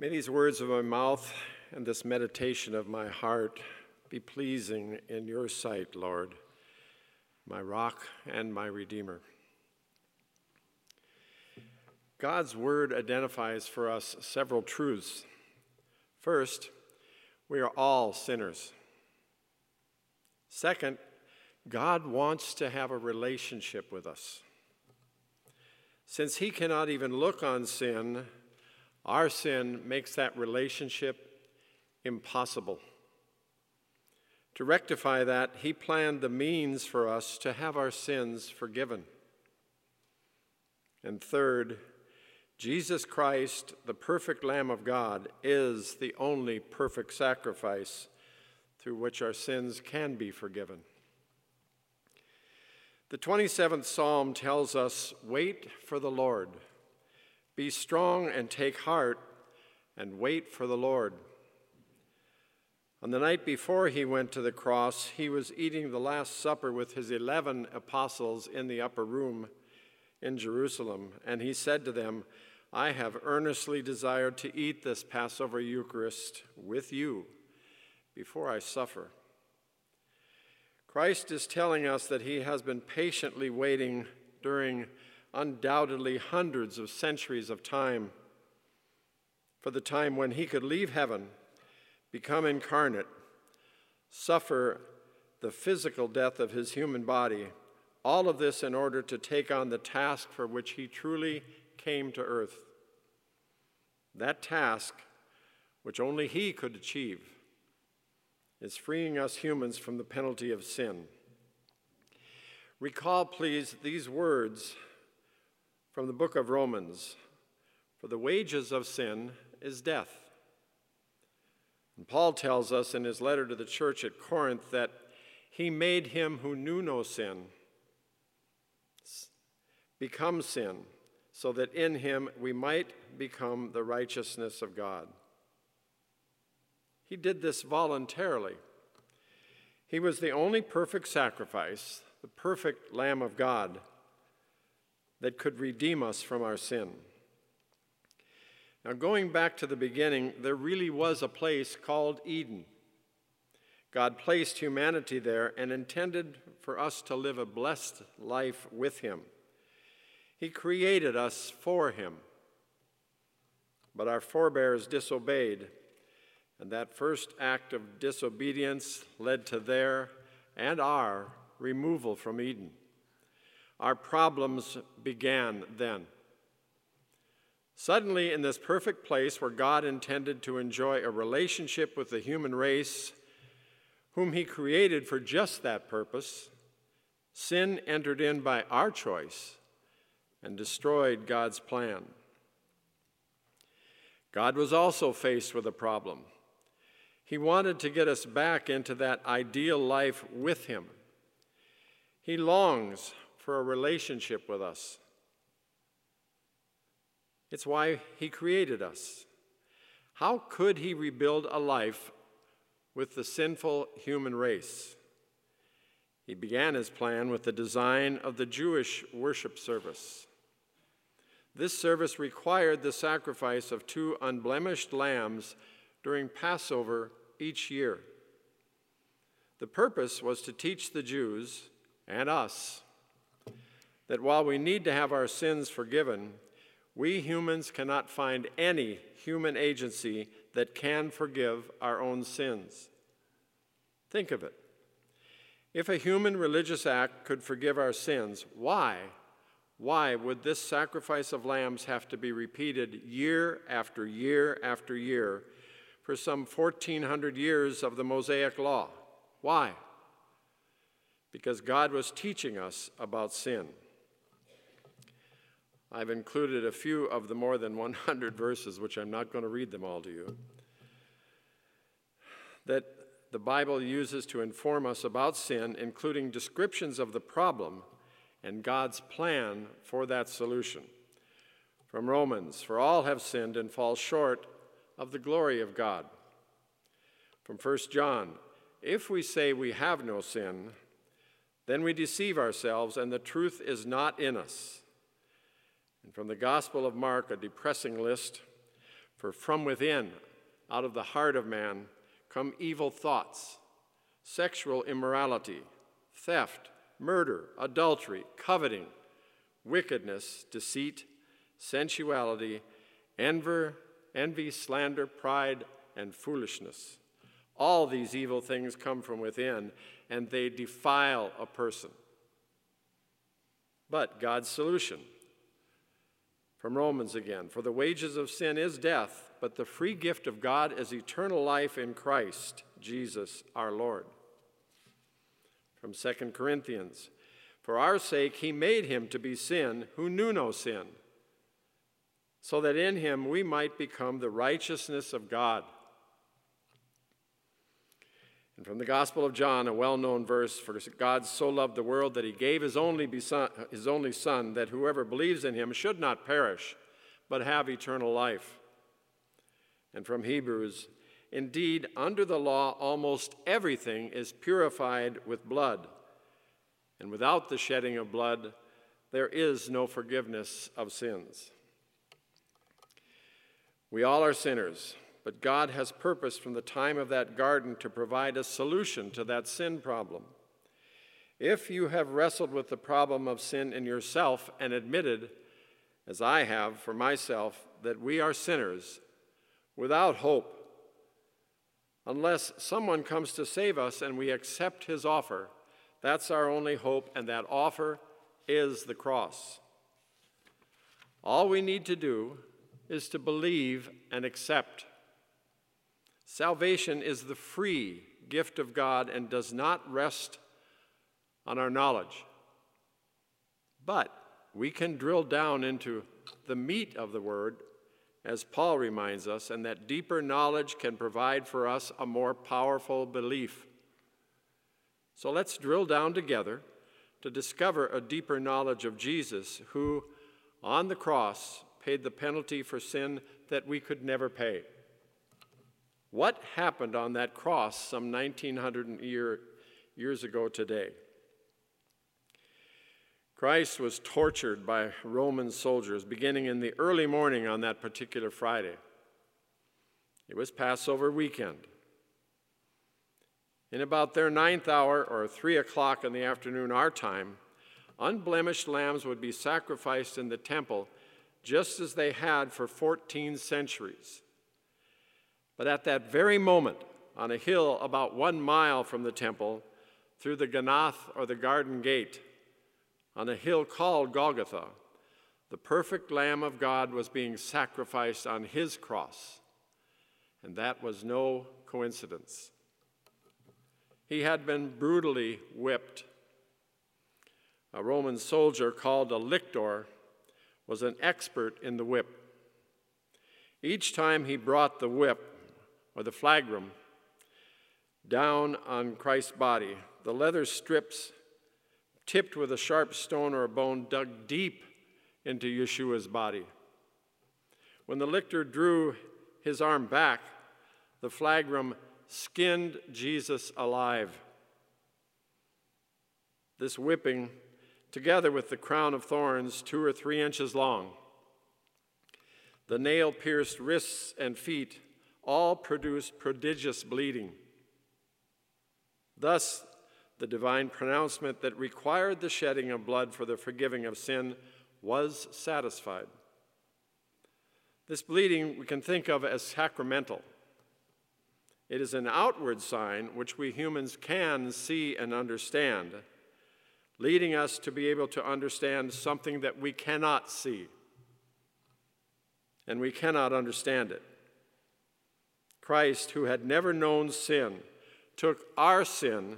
May these words of my mouth and this meditation of my heart be pleasing in your sight, Lord, my rock and my redeemer. God's word identifies for us several truths. First, we are all sinners. Second, God wants to have a relationship with us. Since he cannot even look on sin, our sin makes that relationship impossible. To rectify that, he planned the means for us to have our sins forgiven. And third, Jesus Christ, the perfect Lamb of God, is the only perfect sacrifice through which our sins can be forgiven. The 27th Psalm tells us wait for the Lord. Be strong and take heart and wait for the Lord. On the night before he went to the cross, he was eating the Last Supper with his 11 apostles in the upper room in Jerusalem, and he said to them, I have earnestly desired to eat this Passover Eucharist with you before I suffer. Christ is telling us that he has been patiently waiting during undoubtedly hundreds of centuries of time, for the time when he could leave heaven, become incarnate, suffer the physical death of his human body, all of this in order to take on the task for which he truly came to earth. That task, which only he could achieve, is freeing us humans from the penalty of sin. Recall, please, these words from the book of Romans For the wages of sin is death. And Paul tells us in his letter to the church at Corinth that he made him who knew no sin become sin, so that in him we might become the righteousness of God. He did this voluntarily. He was the only perfect sacrifice, the perfect Lamb of God that could redeem us from our sin. Now, going back to the beginning, there really was a place called Eden. God placed humanity there and intended for us to live a blessed life with Him. He created us for Him. But our forebears disobeyed, and that first act of disobedience led to their and our removal from Eden. Our problems began then. Suddenly, in this perfect place where God intended to enjoy a relationship with the human race, whom He created for just that purpose, sin entered in by our choice and destroyed God's plan. God was also faced with a problem. He wanted to get us back into that ideal life with Him. He longs for a relationship with us. It's why He created us. How could He rebuild a life with the sinful human race? He began His plan with the design of the Jewish worship service. This service required the sacrifice of two unblemished lambs during Passover each year. The purpose was to teach the Jews and us that while we need to have our sins forgiven, we humans cannot find any human agency that can forgive our own sins. Think of it. If a human religious act could forgive our sins, why? Why would this sacrifice of lambs have to be repeated year after year after year for some 1400 years of the Mosaic Law? Why? Because God was teaching us about sin. I've included a few of the more than 100 verses, which I'm not going to read them all to you, that the Bible uses to inform us about sin, including descriptions of the problem and God's plan for that solution. From Romans, for all have sinned and fall short of the glory of God. From 1 John, if we say we have no sin, then we deceive ourselves and the truth is not in us. And from the Gospel of Mark, a depressing list For from within, out of the heart of man, come evil thoughts, sexual immorality, theft, murder, adultery, coveting, wickedness, deceit, sensuality, envy, envy, slander, pride, and foolishness. All these evil things come from within, and they defile a person. But God's solution from Romans again For the wages of sin is death, but the free gift of God is eternal life in Christ Jesus our Lord. From 2 Corinthians For our sake he made him to be sin who knew no sin, so that in him we might become the righteousness of God. And from the Gospel of John, a well known verse For God so loved the world that he gave his only, son, his only Son, that whoever believes in him should not perish, but have eternal life. And from Hebrews, Indeed, under the law, almost everything is purified with blood. And without the shedding of blood, there is no forgiveness of sins. We all are sinners. But God has purposed from the time of that garden to provide a solution to that sin problem. If you have wrestled with the problem of sin in yourself and admitted, as I have for myself, that we are sinners without hope, unless someone comes to save us and we accept his offer, that's our only hope, and that offer is the cross. All we need to do is to believe and accept Salvation is the free gift of God and does not rest on our knowledge. But we can drill down into the meat of the word, as Paul reminds us, and that deeper knowledge can provide for us a more powerful belief. So let's drill down together to discover a deeper knowledge of Jesus, who on the cross paid the penalty for sin that we could never pay. What happened on that cross some 1900 year, years ago today? Christ was tortured by Roman soldiers beginning in the early morning on that particular Friday. It was Passover weekend. In about their ninth hour, or three o'clock in the afternoon, our time, unblemished lambs would be sacrificed in the temple just as they had for 14 centuries. But at that very moment, on a hill about one mile from the temple, through the Ganath or the Garden Gate, on a hill called Golgotha, the perfect Lamb of God was being sacrificed on his cross. And that was no coincidence. He had been brutally whipped. A Roman soldier called a lictor was an expert in the whip. Each time he brought the whip, or the flagrum down on Christ's body. The leather strips, tipped with a sharp stone or a bone, dug deep into Yeshua's body. When the lictor drew his arm back, the flagrum skinned Jesus alive. This whipping, together with the crown of thorns, two or three inches long, the nail pierced wrists and feet, all produced prodigious bleeding. Thus, the divine pronouncement that required the shedding of blood for the forgiving of sin was satisfied. This bleeding we can think of as sacramental. It is an outward sign which we humans can see and understand, leading us to be able to understand something that we cannot see and we cannot understand it. Christ, who had never known sin, took our sin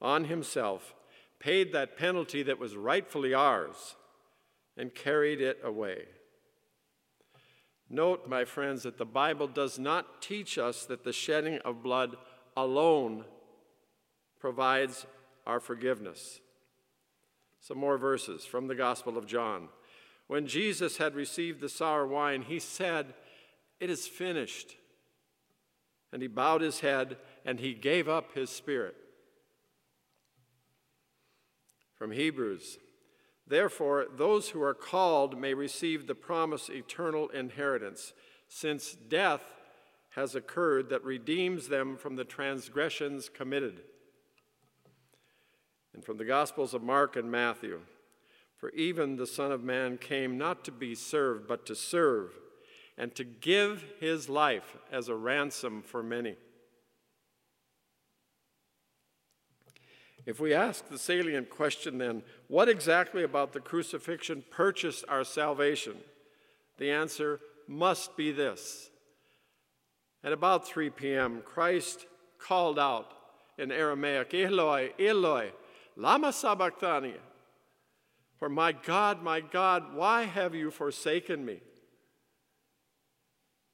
on himself, paid that penalty that was rightfully ours, and carried it away. Note, my friends, that the Bible does not teach us that the shedding of blood alone provides our forgiveness. Some more verses from the Gospel of John. When Jesus had received the sour wine, he said, It is finished and he bowed his head and he gave up his spirit. From Hebrews, therefore, those who are called may receive the promised eternal inheritance. since death has occurred that redeems them from the transgressions committed. And from the Gospels of Mark and Matthew, for even the Son of Man came not to be served, but to serve, and to give his life as a ransom for many. If we ask the salient question then, what exactly about the crucifixion purchased our salvation? The answer must be this. At about 3 p.m., Christ called out in Aramaic, Eloi, Eloi, lama sabachthani? For my God, my God, why have you forsaken me?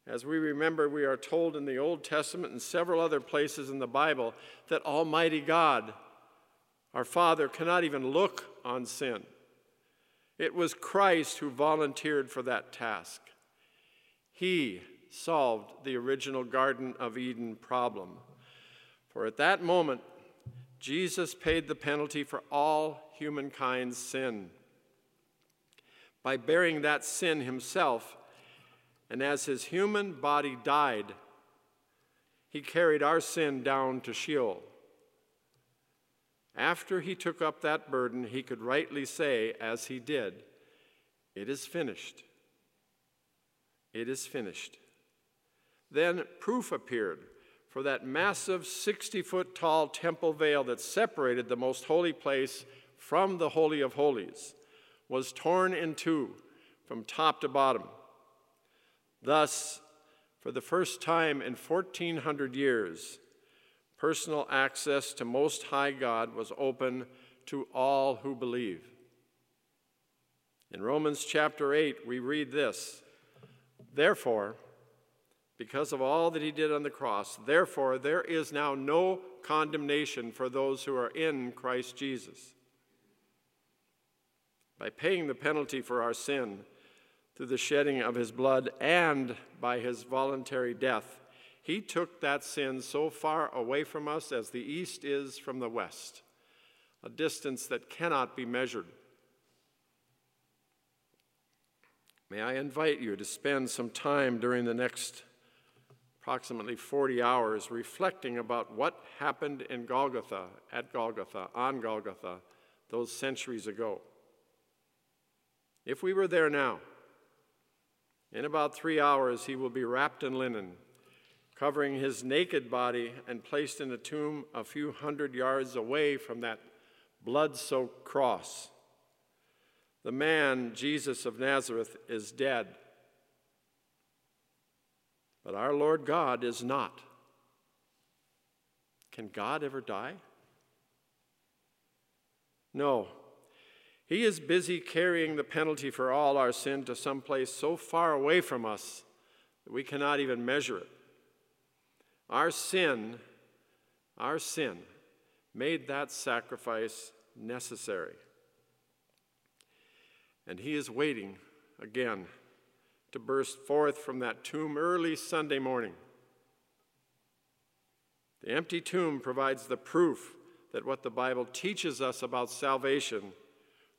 As we remember, we are told in the Old Testament and several other places in the Bible that Almighty God, our Father, cannot even look on sin. It was Christ who volunteered for that task. He solved the original Garden of Eden problem. For at that moment, Jesus paid the penalty for all humankind's sin. By bearing that sin himself, and as his human body died, he carried our sin down to Sheol. After he took up that burden, he could rightly say, as he did, It is finished. It is finished. Then proof appeared for that massive 60 foot tall temple veil that separated the most holy place from the Holy of Holies was torn in two from top to bottom. Thus, for the first time in 1400 years, personal access to Most High God was open to all who believe. In Romans chapter 8, we read this Therefore, because of all that he did on the cross, therefore, there is now no condemnation for those who are in Christ Jesus. By paying the penalty for our sin through the shedding of his blood and by his voluntary death, he took that sin so far away from us as the east is from the west, a distance that cannot be measured. May I invite you to spend some time during the next approximately 40 hours reflecting about what happened in Golgotha, at Golgotha, on Golgotha, those centuries ago. If we were there now, in about three hours, he will be wrapped in linen, covering his naked body and placed in a tomb a few hundred yards away from that blood soaked cross. The man, Jesus of Nazareth, is dead. But our Lord God is not. Can God ever die? No. He is busy carrying the penalty for all our sin to some place so far away from us that we cannot even measure it. Our sin, our sin, made that sacrifice necessary. And he is waiting again to burst forth from that tomb early Sunday morning. The empty tomb provides the proof that what the Bible teaches us about salvation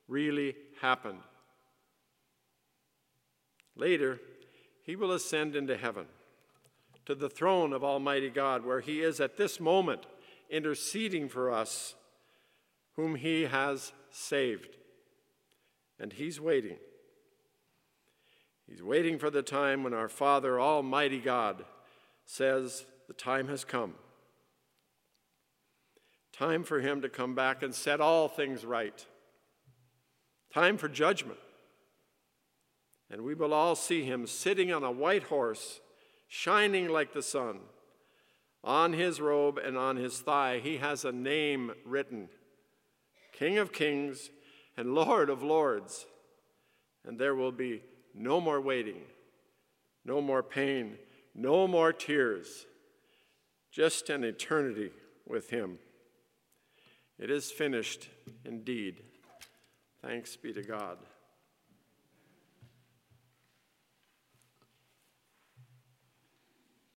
really happened. Later, he will ascend into heaven to the throne of Almighty God, where he is at this moment interceding for us, whom he has saved and He's waiting. He's waiting for the time when our Father, Almighty God, says, The time has come. Time for Him to come back and set all things right. Time for judgment. And we will all see Him sitting on a white horse, shining like the sun. On his robe and on his thigh, he has a name written King of Kings and Lord of Lords. And there will be no more waiting, no more pain, no more tears, just an eternity with Him. It is finished indeed. Thanks be to God.